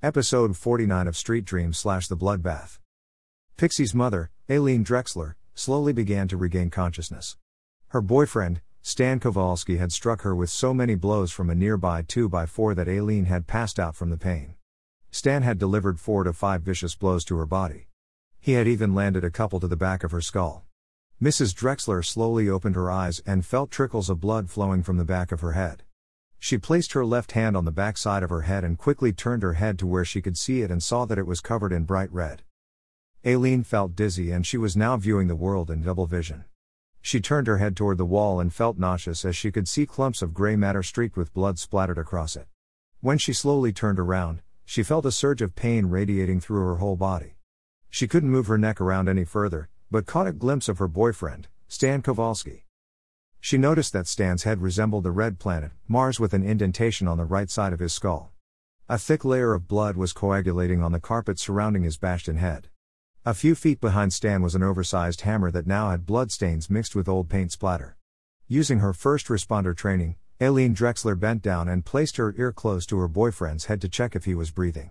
Episode 49 of Street Dreams slash The Bloodbath. Pixie's mother, Aileen Drexler, slowly began to regain consciousness. Her boyfriend, Stan Kowalski, had struck her with so many blows from a nearby 2x4 that Aileen had passed out from the pain. Stan had delivered four to five vicious blows to her body. He had even landed a couple to the back of her skull. Mrs. Drexler slowly opened her eyes and felt trickles of blood flowing from the back of her head. She placed her left hand on the back side of her head and quickly turned her head to where she could see it and saw that it was covered in bright red. Aileen felt dizzy and she was now viewing the world in double vision. She turned her head toward the wall and felt nauseous as she could see clumps of gray matter streaked with blood splattered across it. When she slowly turned around, she felt a surge of pain radiating through her whole body. She couldn't move her neck around any further, but caught a glimpse of her boyfriend, Stan Kowalski. She noticed that Stan's head resembled the red planet, Mars, with an indentation on the right side of his skull. A thick layer of blood was coagulating on the carpet surrounding his bashed in head. A few feet behind Stan was an oversized hammer that now had bloodstains mixed with old paint splatter. Using her first responder training, Aileen Drexler bent down and placed her ear close to her boyfriend's head to check if he was breathing.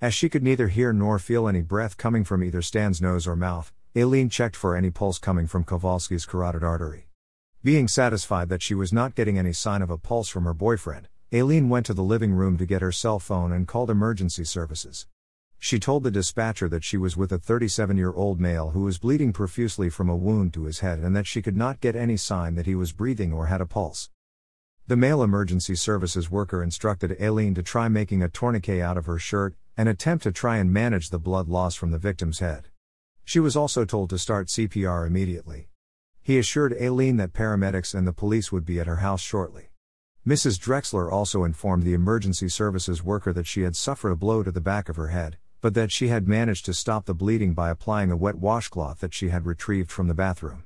As she could neither hear nor feel any breath coming from either Stan's nose or mouth, Aileen checked for any pulse coming from Kowalski's carotid artery. Being satisfied that she was not getting any sign of a pulse from her boyfriend, Aileen went to the living room to get her cell phone and called emergency services. She told the dispatcher that she was with a 37 year old male who was bleeding profusely from a wound to his head and that she could not get any sign that he was breathing or had a pulse. The male emergency services worker instructed Aileen to try making a tourniquet out of her shirt and attempt to try and manage the blood loss from the victim's head. She was also told to start CPR immediately. He assured Aileen that paramedics and the police would be at her house shortly. Mrs. Drexler also informed the emergency services worker that she had suffered a blow to the back of her head, but that she had managed to stop the bleeding by applying a wet washcloth that she had retrieved from the bathroom.